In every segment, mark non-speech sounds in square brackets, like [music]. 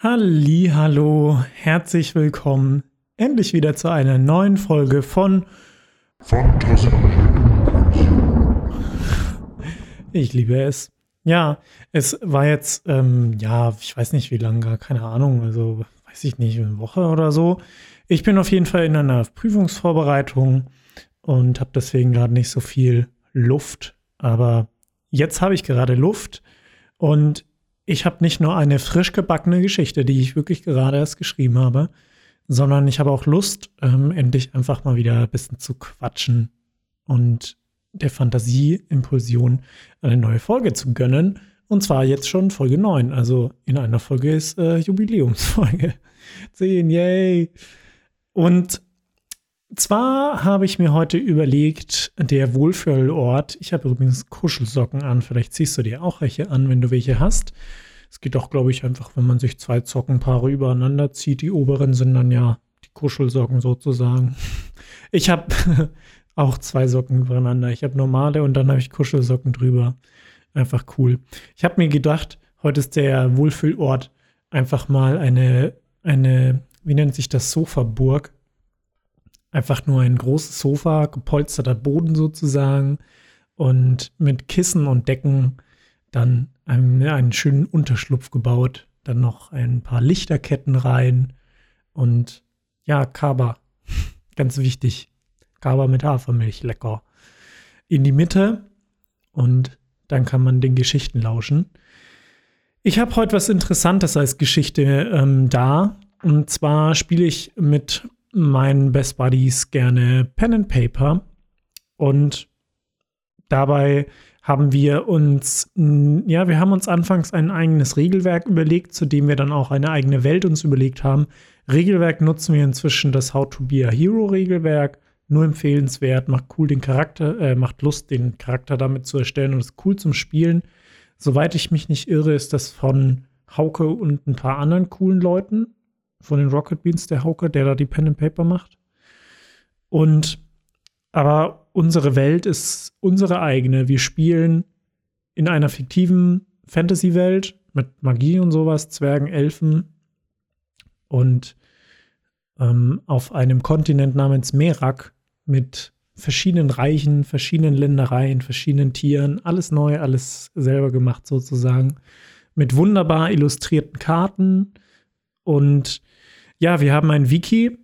Halli, hallo, herzlich willkommen endlich wieder zu einer neuen Folge von. Ich liebe es. Ja, es war jetzt, ähm, ja, ich weiß nicht wie lange, keine Ahnung, also weiß ich nicht, eine Woche oder so. Ich bin auf jeden Fall in einer Prüfungsvorbereitung und habe deswegen gerade nicht so viel Luft. Aber jetzt habe ich gerade Luft und ich habe nicht nur eine frisch gebackene Geschichte, die ich wirklich gerade erst geschrieben habe, sondern ich habe auch Lust, ähm, endlich einfach mal wieder ein bisschen zu quatschen und der Fantasie-Impulsion eine neue Folge zu gönnen. Und zwar jetzt schon Folge 9. Also in einer Folge ist äh, Jubiläumsfolge. [laughs] 10, yay! Und zwar habe ich mir heute überlegt, der Wohlfühlort, ich habe übrigens Kuschelsocken an, vielleicht ziehst du dir auch welche an, wenn du welche hast. Es geht auch, glaube ich, einfach, wenn man sich zwei Sockenpaare übereinander zieht. Die oberen sind dann ja die Kuschelsocken sozusagen. Ich habe [laughs] auch zwei Socken übereinander. Ich habe normale und dann habe ich Kuschelsocken drüber. Einfach cool. Ich habe mir gedacht, heute ist der Wohlfühlort einfach mal eine, eine, wie nennt sich das, Sofaburg einfach nur ein großes Sofa, gepolsterter Boden sozusagen und mit Kissen und Decken dann einen, einen schönen Unterschlupf gebaut, dann noch ein paar Lichterketten rein und ja, Kaba, [laughs] ganz wichtig. Kaba mit Hafermilch, lecker. In die Mitte und dann kann man den Geschichten lauschen. Ich habe heute was Interessantes als Geschichte ähm, da. Und zwar spiele ich mit meinen Best Buddies gerne Pen and Paper und dabei haben wir uns, ja, wir haben uns anfangs ein eigenes Regelwerk überlegt, zu dem wir dann auch eine eigene Welt uns überlegt haben. Regelwerk nutzen wir inzwischen das How to be a Hero Regelwerk. Nur empfehlenswert, macht cool den Charakter, äh, macht Lust, den Charakter damit zu erstellen und ist cool zum Spielen. Soweit ich mich nicht irre, ist das von Hauke und ein paar anderen coolen Leuten von den Rocket Beans, der Hauke, der da die Pen and Paper macht. Und aber unsere Welt ist unsere eigene. Wir spielen in einer fiktiven Fantasy-Welt mit Magie und sowas, Zwergen, Elfen und ähm, auf einem Kontinent namens Merak mit verschiedenen Reichen, verschiedenen Ländereien, verschiedenen Tieren, alles neu, alles selber gemacht sozusagen, mit wunderbar illustrierten Karten und ja, wir haben ein Wiki.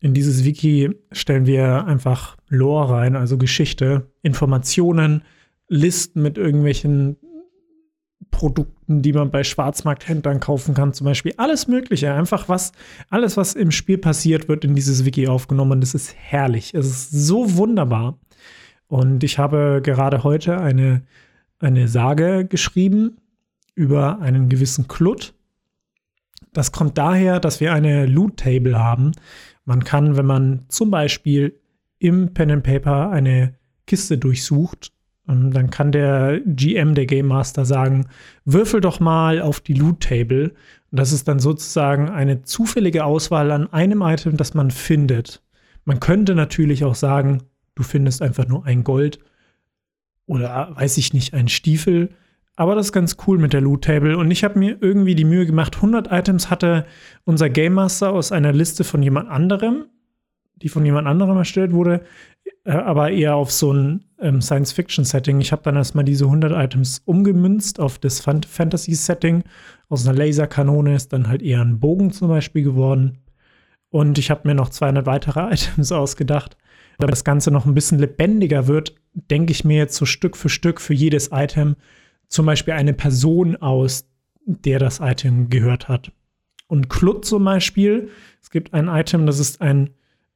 In dieses Wiki stellen wir einfach Lore rein, also Geschichte, Informationen, Listen mit irgendwelchen Produkten, die man bei Schwarzmarkthändlern kaufen kann, zum Beispiel. Alles Mögliche. Einfach was, alles, was im Spiel passiert, wird in dieses Wiki aufgenommen. Das ist herrlich. Es ist so wunderbar. Und ich habe gerade heute eine, eine Sage geschrieben über einen gewissen Klut. Das kommt daher, dass wir eine Loot-Table haben. Man kann, wenn man zum Beispiel im Pen and Paper eine Kiste durchsucht, ähm, dann kann der GM, der Game Master, sagen, würfel doch mal auf die Loot-Table. Und das ist dann sozusagen eine zufällige Auswahl an einem Item, das man findet. Man könnte natürlich auch sagen, du findest einfach nur ein Gold oder weiß ich nicht, ein Stiefel. Aber das ist ganz cool mit der Loot Table. Und ich habe mir irgendwie die Mühe gemacht, 100 Items hatte unser Game Master aus einer Liste von jemand anderem, die von jemand anderem erstellt wurde, äh, aber eher auf so ein ähm, Science-Fiction-Setting. Ich habe dann erstmal diese 100 Items umgemünzt auf das Fantasy-Setting. Aus einer Laserkanone ist dann halt eher ein Bogen zum Beispiel geworden. Und ich habe mir noch 200 weitere [laughs] Items ausgedacht. Damit das Ganze noch ein bisschen lebendiger wird, denke ich mir jetzt so Stück für Stück für jedes Item zum Beispiel eine Person aus, der das Item gehört hat. Und Klut zum Beispiel, es gibt ein Item, das ist ein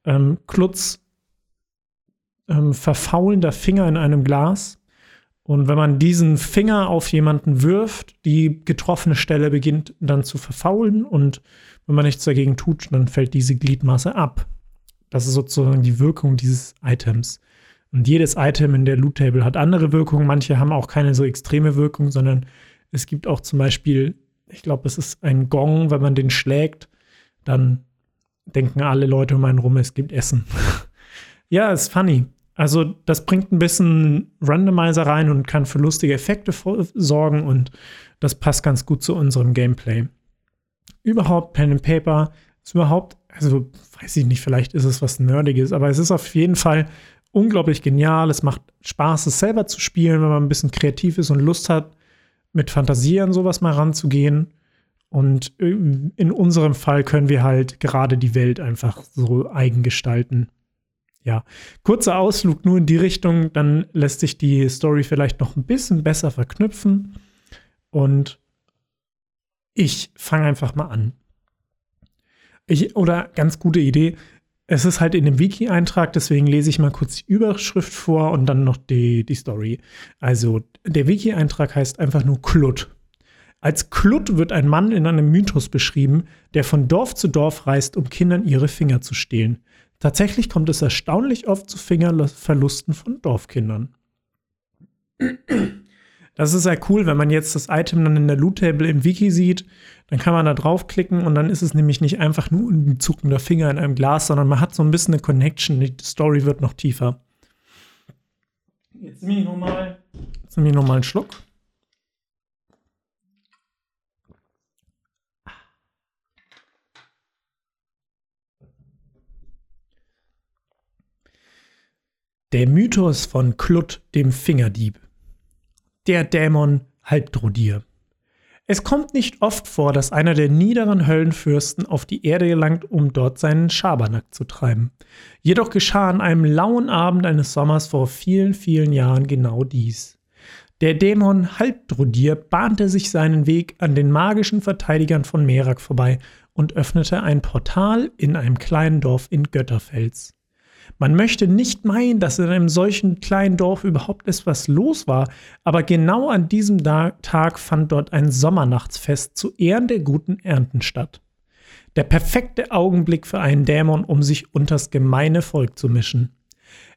ähm, Klutz ähm, verfaulender Finger in einem Glas. Und wenn man diesen Finger auf jemanden wirft, die getroffene Stelle beginnt dann zu verfaulen und wenn man nichts dagegen tut, dann fällt diese Gliedmaße ab. Das ist sozusagen die Wirkung dieses Items. Und jedes Item in der Loot Table hat andere Wirkungen. Manche haben auch keine so extreme Wirkung, sondern es gibt auch zum Beispiel, ich glaube, es ist ein Gong, wenn man den schlägt, dann denken alle Leute um einen rum, es gibt Essen. [laughs] ja, ist funny. Also, das bringt ein bisschen Randomizer rein und kann für lustige Effekte sorgen und das passt ganz gut zu unserem Gameplay. überhaupt Pen and Paper ist überhaupt, also weiß ich nicht, vielleicht ist es was Nerdiges, aber es ist auf jeden Fall unglaublich genial. Es macht Spaß, es selber zu spielen, wenn man ein bisschen kreativ ist und Lust hat, mit Fantasie an sowas mal ranzugehen. Und in unserem Fall können wir halt gerade die Welt einfach so eigen gestalten. Ja, kurzer Ausflug nur in die Richtung, dann lässt sich die Story vielleicht noch ein bisschen besser verknüpfen. Und ich fange einfach mal an. Ich, oder ganz gute Idee. Es ist halt in dem Wiki-Eintrag, deswegen lese ich mal kurz die Überschrift vor und dann noch die, die Story. Also, der Wiki-Eintrag heißt einfach nur Klut. Als Klut wird ein Mann in einem Mythos beschrieben, der von Dorf zu Dorf reist, um Kindern ihre Finger zu stehlen. Tatsächlich kommt es erstaunlich oft zu Fingerverlusten von Dorfkindern. Das ist sehr cool, wenn man jetzt das Item dann in der Loot-Table im Wiki sieht, dann kann man da draufklicken und dann ist es nämlich nicht einfach nur ein zuckender Finger in einem Glas, sondern man hat so ein bisschen eine Connection. Die Story wird noch tiefer. Jetzt nehme ich nochmal noch einen Schluck. Der Mythos von Klut, dem Fingerdieb der Dämon Halbdrudir. Es kommt nicht oft vor, dass einer der niederen Höllenfürsten auf die Erde gelangt, um dort seinen Schabernack zu treiben. Jedoch geschah an einem lauen Abend eines Sommers vor vielen, vielen Jahren genau dies. Der Dämon Halbdrudir bahnte sich seinen Weg an den magischen Verteidigern von Merak vorbei und öffnete ein Portal in einem kleinen Dorf in Götterfels. Man möchte nicht meinen, dass in einem solchen kleinen Dorf überhaupt etwas los war, aber genau an diesem Tag fand dort ein Sommernachtsfest zu Ehren der guten Ernten statt. Der perfekte Augenblick für einen Dämon, um sich unters gemeine Volk zu mischen.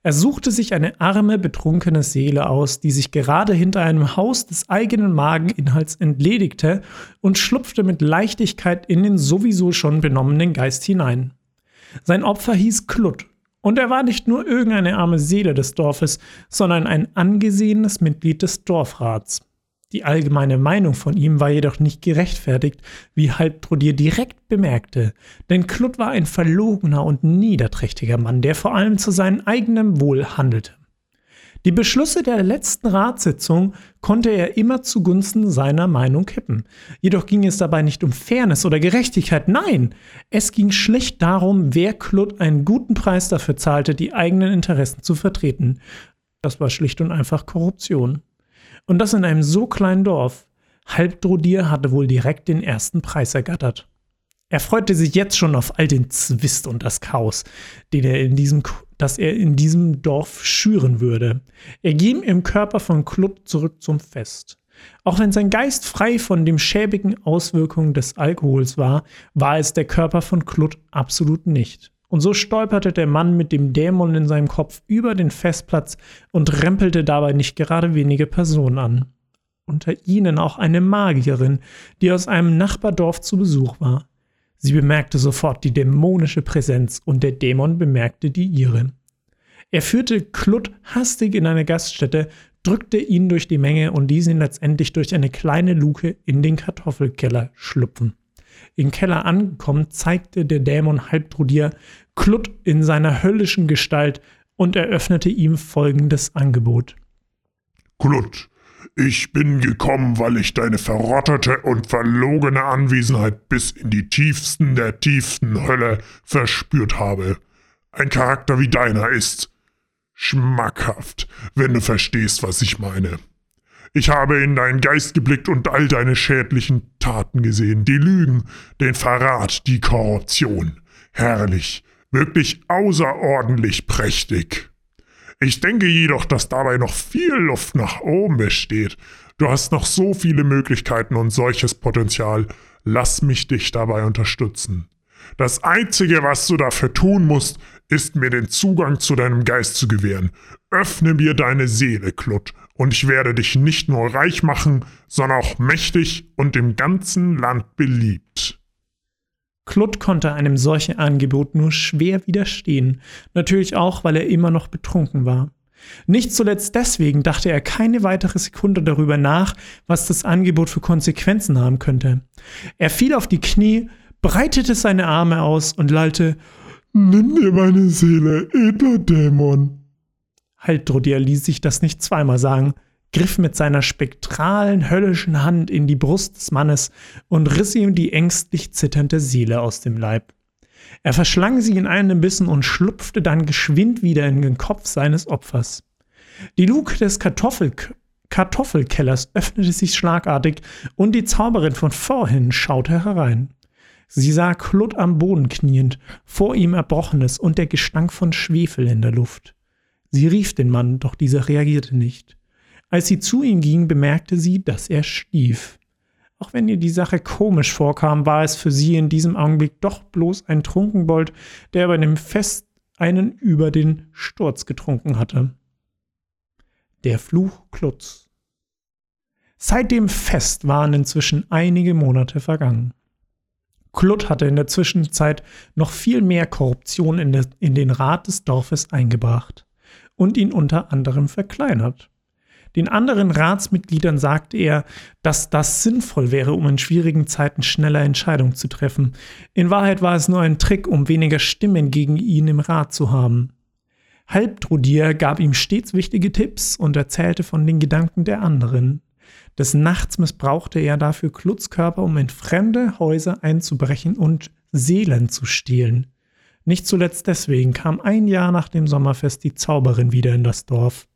Er suchte sich eine arme, betrunkene Seele aus, die sich gerade hinter einem Haus des eigenen Mageninhalts entledigte und schlupfte mit Leichtigkeit in den sowieso schon benommenen Geist hinein. Sein Opfer hieß Klut und er war nicht nur irgendeine arme Seele des Dorfes, sondern ein angesehenes Mitglied des Dorfrats. Die allgemeine Meinung von ihm war jedoch nicht gerechtfertigt, wie Halbtrodier direkt bemerkte, denn Klut war ein verlogener und niederträchtiger Mann, der vor allem zu seinem eigenen Wohl handelte. Die Beschlüsse der letzten Ratssitzung konnte er immer zugunsten seiner Meinung kippen. Jedoch ging es dabei nicht um Fairness oder Gerechtigkeit, nein, es ging schlicht darum, wer Klut einen guten Preis dafür zahlte, die eigenen Interessen zu vertreten. Das war schlicht und einfach Korruption. Und das in einem so kleinen Dorf. Halbdrodier hatte wohl direkt den ersten Preis ergattert. Er freute sich jetzt schon auf all den Zwist und das Chaos, den er in diesem, das er in diesem Dorf schüren würde. Er ging im Körper von Klut zurück zum Fest. Auch wenn sein Geist frei von den schäbigen Auswirkungen des Alkohols war, war es der Körper von Klut absolut nicht. Und so stolperte der Mann mit dem Dämon in seinem Kopf über den Festplatz und rempelte dabei nicht gerade wenige Personen an. Unter ihnen auch eine Magierin, die aus einem Nachbardorf zu Besuch war. Sie bemerkte sofort die dämonische Präsenz und der Dämon bemerkte die ihre. Er führte Klut hastig in eine Gaststätte, drückte ihn durch die Menge und ließ ihn letztendlich durch eine kleine Luke in den Kartoffelkeller schlüpfen. Im Keller angekommen, zeigte der Dämon Halbtrudier Klut in seiner höllischen Gestalt und eröffnete ihm folgendes Angebot. Klut, ich bin gekommen, weil ich deine verrottete und verlogene Anwesenheit bis in die tiefsten der tiefsten Hölle verspürt habe. Ein Charakter wie deiner ist schmackhaft, wenn du verstehst, was ich meine. Ich habe in deinen Geist geblickt und all deine schädlichen Taten gesehen, die Lügen, den Verrat, die Korruption. Herrlich, wirklich außerordentlich prächtig. Ich denke jedoch, dass dabei noch viel Luft nach oben besteht. Du hast noch so viele Möglichkeiten und solches Potenzial. Lass mich dich dabei unterstützen. Das Einzige, was du dafür tun musst, ist mir den Zugang zu deinem Geist zu gewähren. Öffne mir deine Seele, Klut, und ich werde dich nicht nur reich machen, sondern auch mächtig und im ganzen Land beliebt. Klut konnte einem solchen Angebot nur schwer widerstehen, natürlich auch, weil er immer noch betrunken war. Nicht zuletzt deswegen dachte er keine weitere Sekunde darüber nach, was das Angebot für Konsequenzen haben könnte. Er fiel auf die Knie, breitete seine Arme aus und lallte Nimm dir meine Seele, edler Dämon. Haltrudir ließ sich das nicht zweimal sagen, griff mit seiner spektralen, höllischen Hand in die Brust des Mannes und riss ihm die ängstlich zitternde Seele aus dem Leib. Er verschlang sie in einem Bissen und schlupfte dann geschwind wieder in den Kopf seines Opfers. Die Luke des Kartoffel Kartoffelkellers öffnete sich schlagartig und die Zauberin von vorhin schaute herein. Sie sah Klut am Boden kniend, vor ihm Erbrochenes und der Gestank von Schwefel in der Luft. Sie rief den Mann, doch dieser reagierte nicht. Als sie zu ihm ging, bemerkte sie, dass er schlief. Auch wenn ihr die Sache komisch vorkam, war es für sie in diesem Augenblick doch bloß ein Trunkenbold, der bei dem Fest einen über den Sturz getrunken hatte. Der Fluch Klutz. Seit dem Fest waren inzwischen einige Monate vergangen. Klutt hatte in der Zwischenzeit noch viel mehr Korruption in, de, in den Rat des Dorfes eingebracht und ihn unter anderem verkleinert. Den anderen Ratsmitgliedern sagte er, dass das sinnvoll wäre, um in schwierigen Zeiten schneller Entscheidungen zu treffen. In Wahrheit war es nur ein Trick, um weniger Stimmen gegen ihn im Rat zu haben. Halbtrudier gab ihm stets wichtige Tipps und erzählte von den Gedanken der anderen. Des Nachts missbrauchte er dafür Klutzkörper, um in fremde Häuser einzubrechen und Seelen zu stehlen. Nicht zuletzt deswegen kam ein Jahr nach dem Sommerfest die Zauberin wieder in das Dorf.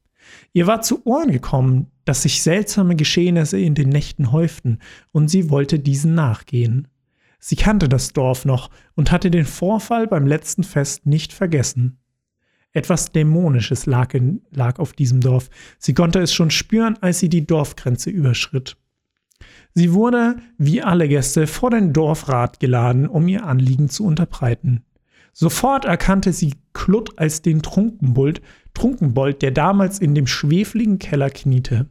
Ihr war zu Ohren gekommen, dass sich seltsame Geschehnisse in den Nächten häuften, und sie wollte diesen nachgehen. Sie kannte das Dorf noch und hatte den Vorfall beim letzten Fest nicht vergessen. Etwas Dämonisches lag, in, lag auf diesem Dorf. Sie konnte es schon spüren, als sie die Dorfgrenze überschritt. Sie wurde, wie alle Gäste, vor den Dorfrat geladen, um ihr Anliegen zu unterbreiten. Sofort erkannte sie Klutt als den Trunkenbold, Trunkenbold, der damals in dem schwefligen Keller kniete.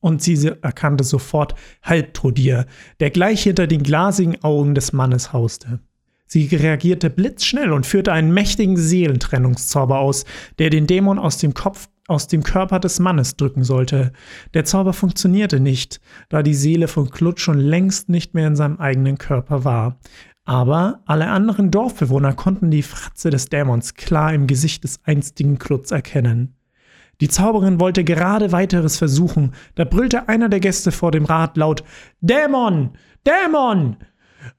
Und sie erkannte sofort Halbtrodier, der gleich hinter den glasigen Augen des Mannes hauste. Sie reagierte blitzschnell und führte einen mächtigen Seelentrennungszauber aus, der den Dämon aus dem Kopf aus dem Körper des Mannes drücken sollte. Der Zauber funktionierte nicht, da die Seele von Klut schon längst nicht mehr in seinem eigenen Körper war. Aber alle anderen Dorfbewohner konnten die Fratze des Dämons klar im Gesicht des einstigen Klutz erkennen. Die Zauberin wollte gerade weiteres versuchen, da brüllte einer der Gäste vor dem Rat laut Dämon. Dämon.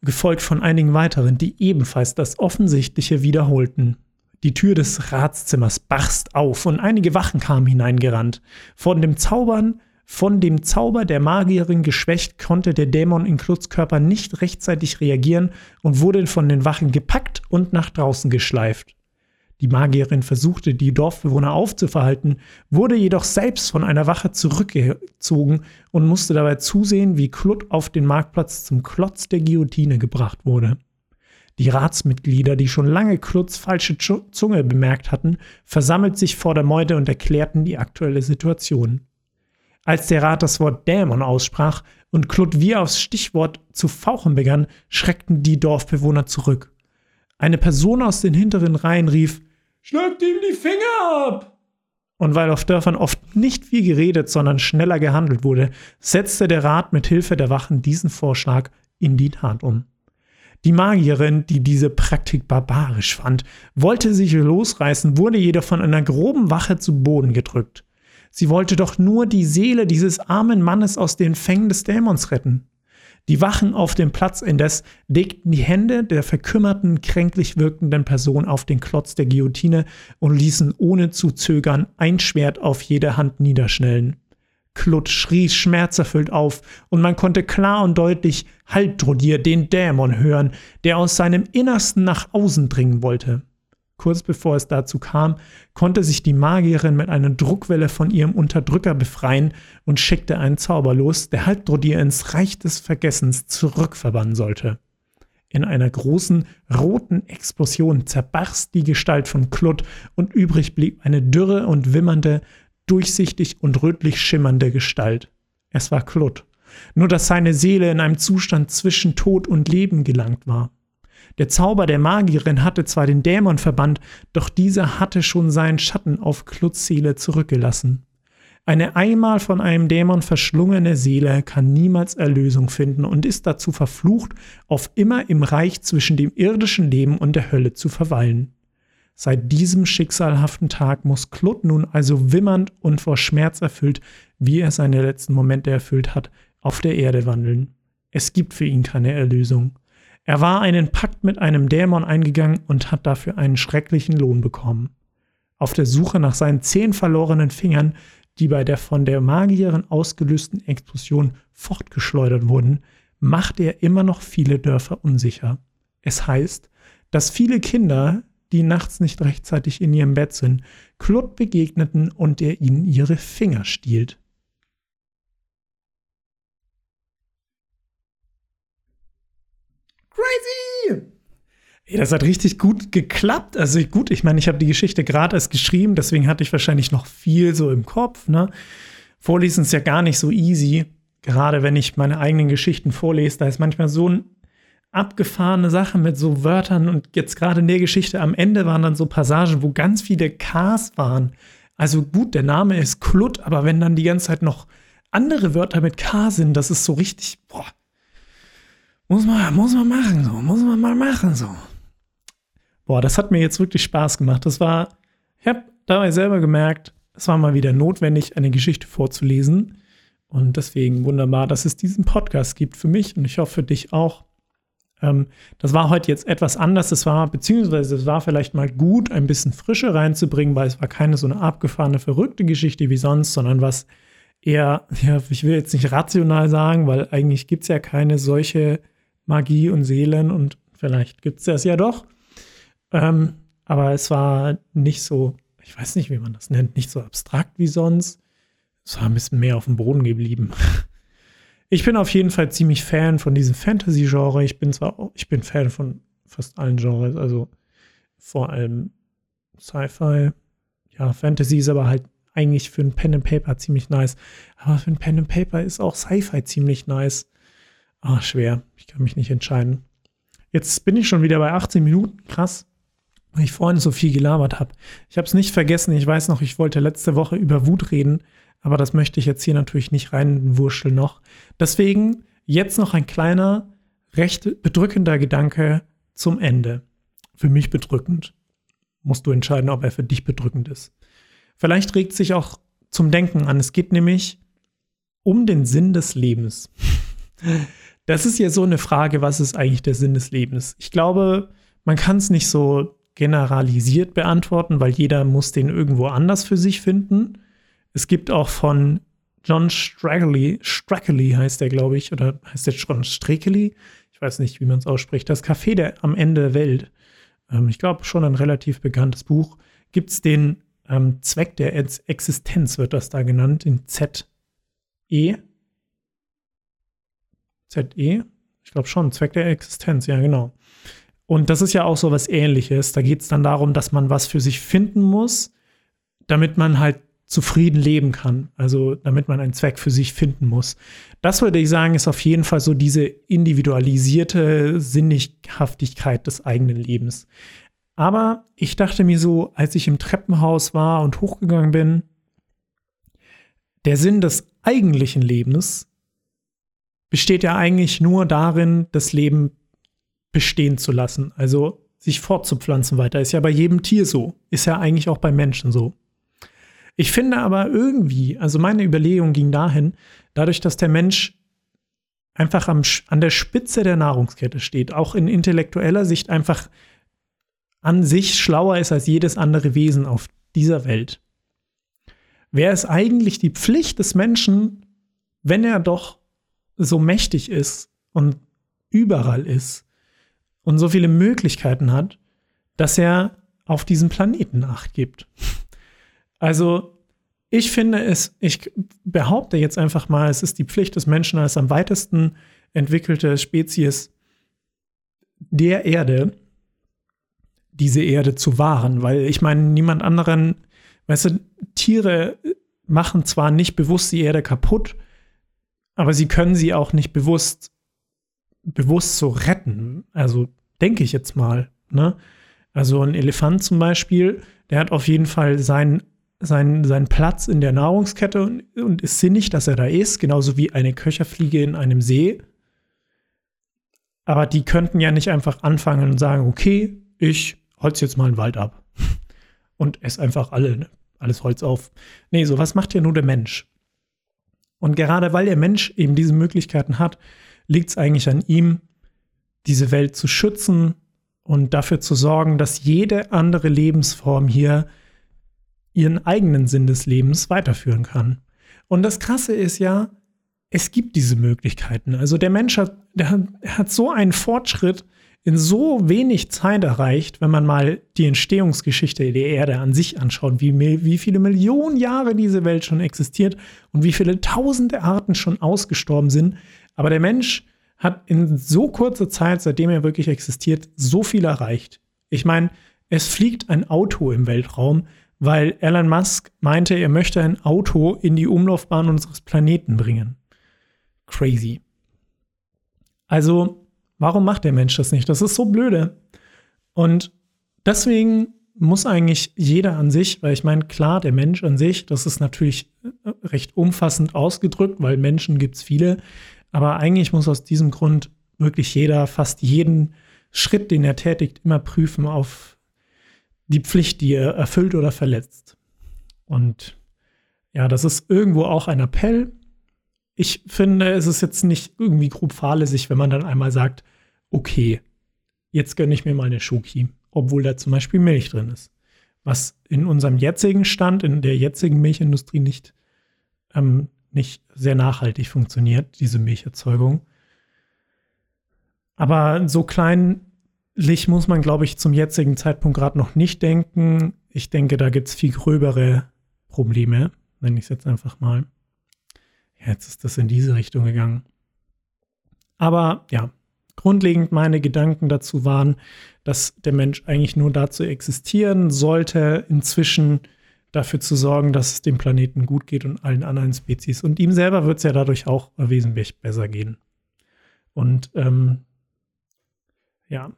gefolgt von einigen weiteren, die ebenfalls das Offensichtliche wiederholten. Die Tür des Ratszimmers barst auf und einige Wachen kamen hineingerannt. Von dem Zaubern von dem Zauber der Magierin geschwächt, konnte der Dämon in Kluts Körper nicht rechtzeitig reagieren und wurde von den Wachen gepackt und nach draußen geschleift. Die Magierin versuchte, die Dorfbewohner aufzuverhalten, wurde jedoch selbst von einer Wache zurückgezogen und musste dabei zusehen, wie Klut auf den Marktplatz zum Klotz der Guillotine gebracht wurde. Die Ratsmitglieder, die schon lange Klutz falsche Zunge bemerkt hatten, versammelten sich vor der Meute und erklärten die aktuelle Situation. Als der Rat das Wort Dämon aussprach und wie aufs Stichwort zu fauchen begann, schreckten die Dorfbewohner zurück. Eine Person aus den hinteren Reihen rief: Schlagt ihm die Finger ab! Und weil auf Dörfern oft nicht viel geredet, sondern schneller gehandelt wurde, setzte der Rat mit Hilfe der Wachen diesen Vorschlag in die Tat um. Die Magierin, die diese Praktik barbarisch fand, wollte sich losreißen, wurde jedoch von einer groben Wache zu Boden gedrückt. Sie wollte doch nur die Seele dieses armen Mannes aus den Fängen des Dämons retten. Die Wachen auf dem Platz indes legten die Hände der verkümmerten, kränklich wirkenden Person auf den Klotz der Guillotine und ließen ohne zu zögern ein Schwert auf jede Hand niederschnellen. Klut schrie schmerzerfüllt auf, und man konnte klar und deutlich Halbdrodier, den Dämon, hören, der aus seinem Innersten nach außen dringen wollte. Kurz bevor es dazu kam, konnte sich die Magierin mit einer Druckwelle von ihrem Unterdrücker befreien und schickte einen Zauber los, der Halbdrodier ins Reich des Vergessens zurückverbannen sollte. In einer großen roten Explosion zerbarst die Gestalt von Klut und übrig blieb eine dürre und wimmernde, durchsichtig und rötlich schimmernde Gestalt. Es war Klut, nur dass seine Seele in einem Zustand zwischen Tod und Leben gelangt war. Der Zauber der Magierin hatte zwar den Dämon verbannt, doch dieser hatte schon seinen Schatten auf Kluts Seele zurückgelassen. Eine einmal von einem Dämon verschlungene Seele kann niemals Erlösung finden und ist dazu verflucht, auf immer im Reich zwischen dem irdischen Leben und der Hölle zu verweilen. Seit diesem schicksalhaften Tag muss Klut nun also wimmernd und vor Schmerz erfüllt, wie er seine letzten Momente erfüllt hat, auf der Erde wandeln. Es gibt für ihn keine Erlösung. Er war einen Pakt mit einem Dämon eingegangen und hat dafür einen schrecklichen Lohn bekommen. Auf der Suche nach seinen zehn verlorenen Fingern, die bei der von der Magierin ausgelösten Explosion fortgeschleudert wurden, macht er immer noch viele Dörfer unsicher. Es heißt, dass viele Kinder, die nachts nicht rechtzeitig in ihrem Bett sind, Klut begegneten und er ihnen ihre Finger stiehlt. Crazy! Ey, das hat richtig gut geklappt. Also gut, ich meine, ich habe die Geschichte gerade erst geschrieben, deswegen hatte ich wahrscheinlich noch viel so im Kopf. Ne? Vorlesen ist ja gar nicht so easy. Gerade wenn ich meine eigenen Geschichten vorlese, da ist manchmal so eine abgefahrene Sache mit so Wörtern und jetzt gerade in der Geschichte am Ende waren dann so Passagen, wo ganz viele Ks waren. Also gut, der Name ist Klut, aber wenn dann die ganze Zeit noch andere Wörter mit K sind, das ist so richtig, boah, muss man, muss man machen, so. Muss man mal machen, so. Boah, das hat mir jetzt wirklich Spaß gemacht. Das war, ich habe dabei selber gemerkt, es war mal wieder notwendig, eine Geschichte vorzulesen. Und deswegen wunderbar, dass es diesen Podcast gibt für mich und ich hoffe für dich auch. Ähm, das war heute jetzt etwas anders. Es war, beziehungsweise es war vielleicht mal gut, ein bisschen Frische reinzubringen, weil es war keine so eine abgefahrene, verrückte Geschichte wie sonst, sondern was eher, [laughs] ja, ich will jetzt nicht rational sagen, weil eigentlich gibt es ja keine solche Magie und Seelen und vielleicht gibt es das ja doch. Ähm, aber es war nicht so, ich weiß nicht, wie man das nennt, nicht so abstrakt wie sonst. Es war ein bisschen mehr auf dem Boden geblieben. [laughs] Ich bin auf jeden Fall ziemlich Fan von diesem Fantasy-Genre. Ich bin zwar, auch, ich bin Fan von fast allen Genres, also vor allem Sci-Fi. Ja, Fantasy ist aber halt eigentlich für ein Pen and Paper ziemlich nice. Aber für ein Pen and Paper ist auch Sci-Fi ziemlich nice. Ah, schwer. Ich kann mich nicht entscheiden. Jetzt bin ich schon wieder bei 18 Minuten. Krass. Weil ich vorhin so viel gelabert habe. Ich habe es nicht vergessen. Ich weiß noch, ich wollte letzte Woche über Wut reden. Aber das möchte ich jetzt hier natürlich nicht reinwurschteln noch. Deswegen jetzt noch ein kleiner, recht bedrückender Gedanke zum Ende. Für mich bedrückend. Musst du entscheiden, ob er für dich bedrückend ist. Vielleicht regt sich auch zum Denken an. Es geht nämlich um den Sinn des Lebens. Das ist ja so eine Frage, was ist eigentlich der Sinn des Lebens? Ich glaube, man kann es nicht so generalisiert beantworten, weil jeder muss den irgendwo anders für sich finden. Es gibt auch von John Strackley, Strackley heißt der, glaube ich, oder heißt der John Strackley? Ich weiß nicht, wie man es ausspricht. Das Café der am Ende der Welt. Ähm, ich glaube, schon ein relativ bekanntes Buch. Gibt es den ähm, Zweck der Existenz, wird das da genannt, in Z-E. ZE? Ich glaube schon, Zweck der Existenz, ja, genau. Und das ist ja auch so was ähnliches. Da geht es dann darum, dass man was für sich finden muss, damit man halt zufrieden leben kann. Also damit man einen Zweck für sich finden muss. Das würde ich sagen, ist auf jeden Fall so diese individualisierte Sinnhaftigkeit des eigenen Lebens. Aber ich dachte mir so, als ich im Treppenhaus war und hochgegangen bin, der Sinn des eigentlichen Lebens besteht ja eigentlich nur darin, das Leben bestehen zu lassen. Also sich fortzupflanzen weiter. Ist ja bei jedem Tier so. Ist ja eigentlich auch bei Menschen so. Ich finde aber irgendwie, also meine Überlegung ging dahin, dadurch, dass der Mensch einfach am, an der Spitze der Nahrungskette steht, auch in intellektueller Sicht einfach an sich schlauer ist als jedes andere Wesen auf dieser Welt. Wäre es eigentlich die Pflicht des Menschen, wenn er doch so mächtig ist und überall ist und so viele Möglichkeiten hat, dass er auf diesem Planeten Acht gibt. Also ich finde es, ich behaupte jetzt einfach mal, es ist die Pflicht des Menschen als am weitesten entwickelte Spezies der Erde, diese Erde zu wahren, weil ich meine, niemand anderen, weißt du, Tiere machen zwar nicht bewusst die Erde kaputt, aber sie können sie auch nicht bewusst, bewusst so retten. Also Denke ich jetzt mal. Ne? Also ein Elefant zum Beispiel, der hat auf jeden Fall seinen, seinen, seinen Platz in der Nahrungskette und, und ist sinnig, dass er da ist, genauso wie eine Köcherfliege in einem See. Aber die könnten ja nicht einfach anfangen und sagen, okay, ich holz jetzt mal einen Wald ab [laughs] und esse einfach alle, ne? alles Holz auf. Nee, sowas macht ja nur der Mensch. Und gerade weil der Mensch eben diese Möglichkeiten hat, liegt es eigentlich an ihm, diese Welt zu schützen und dafür zu sorgen, dass jede andere Lebensform hier ihren eigenen Sinn des Lebens weiterführen kann. Und das Krasse ist ja, es gibt diese Möglichkeiten. Also der Mensch hat, der hat, so einen Fortschritt in so wenig Zeit erreicht, wenn man mal die Entstehungsgeschichte der Erde an sich anschaut, wie, wie viele Millionen Jahre diese Welt schon existiert und wie viele tausende Arten schon ausgestorben sind. Aber der Mensch hat in so kurzer Zeit, seitdem er wirklich existiert, so viel erreicht. Ich meine, es fliegt ein Auto im Weltraum, weil Elon Musk meinte, er möchte ein Auto in die Umlaufbahn unseres Planeten bringen. Crazy. Also, Warum macht der Mensch das nicht? Das ist so blöde. Und deswegen muss eigentlich jeder an sich, weil ich meine, klar, der Mensch an sich, das ist natürlich äh, recht umfassend ausgedrückt, weil Menschen gibt es viele, aber eigentlich muss aus diesem Grund wirklich jeder fast jeden Schritt, den er tätigt, immer prüfen auf die Pflicht, die er erfüllt oder verletzt. Und ja, das ist irgendwo auch ein Appell ich finde, es ist jetzt nicht irgendwie grob fahrlässig, wenn man dann einmal sagt, okay, jetzt gönne ich mir mal eine Schoki, obwohl da zum Beispiel Milch drin ist. Was in unserem jetzigen Stand, in der jetzigen Milchindustrie nicht, ähm, nicht sehr nachhaltig funktioniert, diese Milcherzeugung. Aber so kleinlich muss man, glaube ich, zum jetzigen Zeitpunkt gerade noch nicht denken. Ich denke, da gibt es viel gröbere Probleme, nenne ich es jetzt einfach mal. Jetzt ist das in diese Richtung gegangen. Aber ja, grundlegend meine Gedanken dazu waren, dass der Mensch eigentlich nur dazu existieren sollte, inzwischen dafür zu sorgen, dass es dem Planeten gut geht und allen anderen Spezies. Und ihm selber wird es ja dadurch auch wesentlich besser gehen. Und ähm, ja,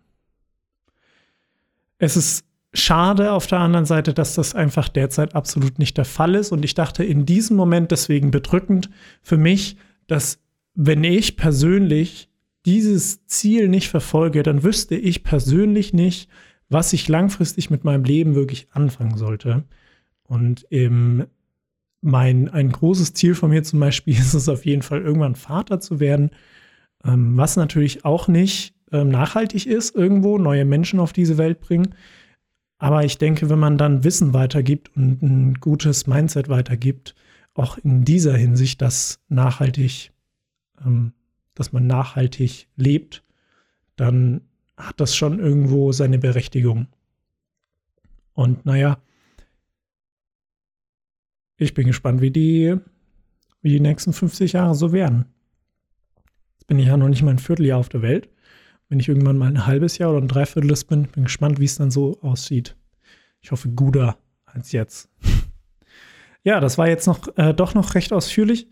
es ist schade auf der anderen Seite, dass das einfach derzeit absolut nicht der Fall ist. Und ich dachte in diesem Moment deswegen bedrückend für mich, dass wenn ich persönlich dieses Ziel nicht verfolge, dann wüsste ich persönlich nicht, was ich langfristig mit meinem Leben wirklich anfangen sollte. Und eben mein, ein großes Ziel von mir zum Beispiel [laughs] ist es auf jeden Fall, irgendwann Vater zu werden, ähm, was natürlich auch nicht ähm, nachhaltig ist, irgendwo neue Menschen auf diese Welt bringen. Aber ich denke, wenn man dann Wissen weitergibt und ein gutes Mindset weitergibt, auch in dieser Hinsicht, dass nachhaltig, ähm, dass man nachhaltig lebt, dann hat das schon irgendwo seine Berechtigung. Und naja, ich bin gespannt, wie die, wie die nächsten 50 Jahre so werden. Jetzt bin ich ja noch nicht mal ein Vierteljahr auf der Welt wenn ich irgendwann mal ein halbes Jahr oder ein Dreiviertel bin, bin gespannt, wie es dann so aussieht. Ich hoffe, guter als jetzt. [laughs] ja, das war jetzt noch äh, doch noch recht ausführlich.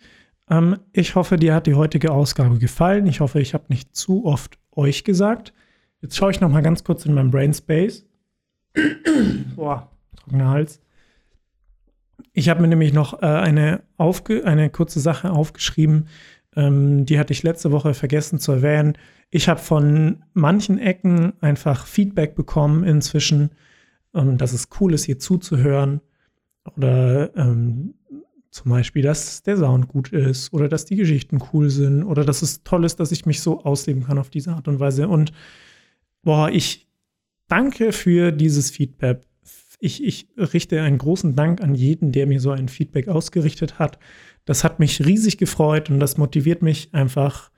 Ähm, ich hoffe, dir hat die heutige Ausgabe gefallen. Ich hoffe, ich habe nicht zu oft euch gesagt. Jetzt schaue ich noch mal ganz kurz in meinem Brainspace. [clears throat] Boah, trockener Hals. Ich habe mir nämlich noch äh, eine, eine kurze Sache aufgeschrieben, ähm, die hatte ich letzte Woche vergessen zu erwähnen. Ich habe von manchen Ecken einfach Feedback bekommen inzwischen, ähm, dass es cool ist, hier zuzuhören. Oder ähm, zum Beispiel, dass der Sound gut ist oder dass die Geschichten cool sind oder dass es toll ist, dass ich mich so ausleben kann auf diese Art und Weise. Und boah, ich danke für dieses Feedback. Ich, ich richte einen großen Dank an jeden, der mir so ein Feedback ausgerichtet hat. Das hat mich riesig gefreut und das motiviert mich einfach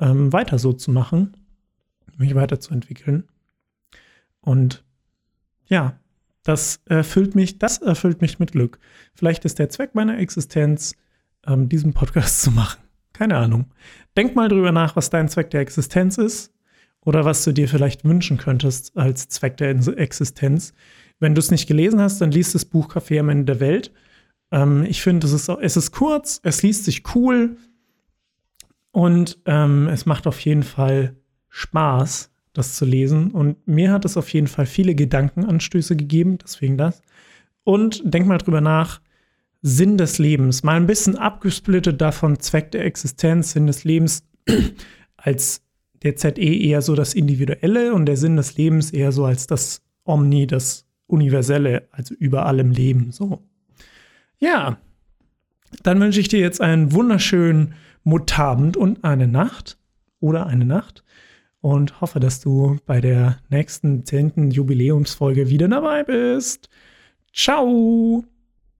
ähm, weiter so zu machen, mich weiterzuentwickeln. Und ja, das erfüllt mich, das erfüllt mich mit Glück. Vielleicht ist der Zweck meiner Existenz, ähm, diesen Podcast [laughs] zu machen. Keine Ahnung. Denk mal drüber nach, was dein Zweck der Existenz ist oder was du dir vielleicht wünschen könntest als Zweck der Existenz. Wenn du es nicht gelesen hast, dann liest das Buch Café am Ende der Welt. Ähm, ich finde, es ist, es ist kurz, es liest sich cool und ähm, es macht auf jeden Fall Spaß, das zu lesen. Und mir hat es auf jeden Fall viele Gedankenanstöße gegeben, deswegen das. Und denk mal drüber nach, Sinn des Lebens, mal ein bisschen abgesplittet davon, Zweck der Existenz, Sinn des Lebens [clears throat] als der ZE eher so das Individuelle und der Sinn des Lebens eher so als das Omni, das Universelle, also über allem Leben. So. Ja, dann wünsche ich dir jetzt einen wunderschönen Mutabend und eine Nacht oder eine Nacht und hoffe, dass du bei der nächsten 10. Jubiläumsfolge wieder dabei bist. Ciao!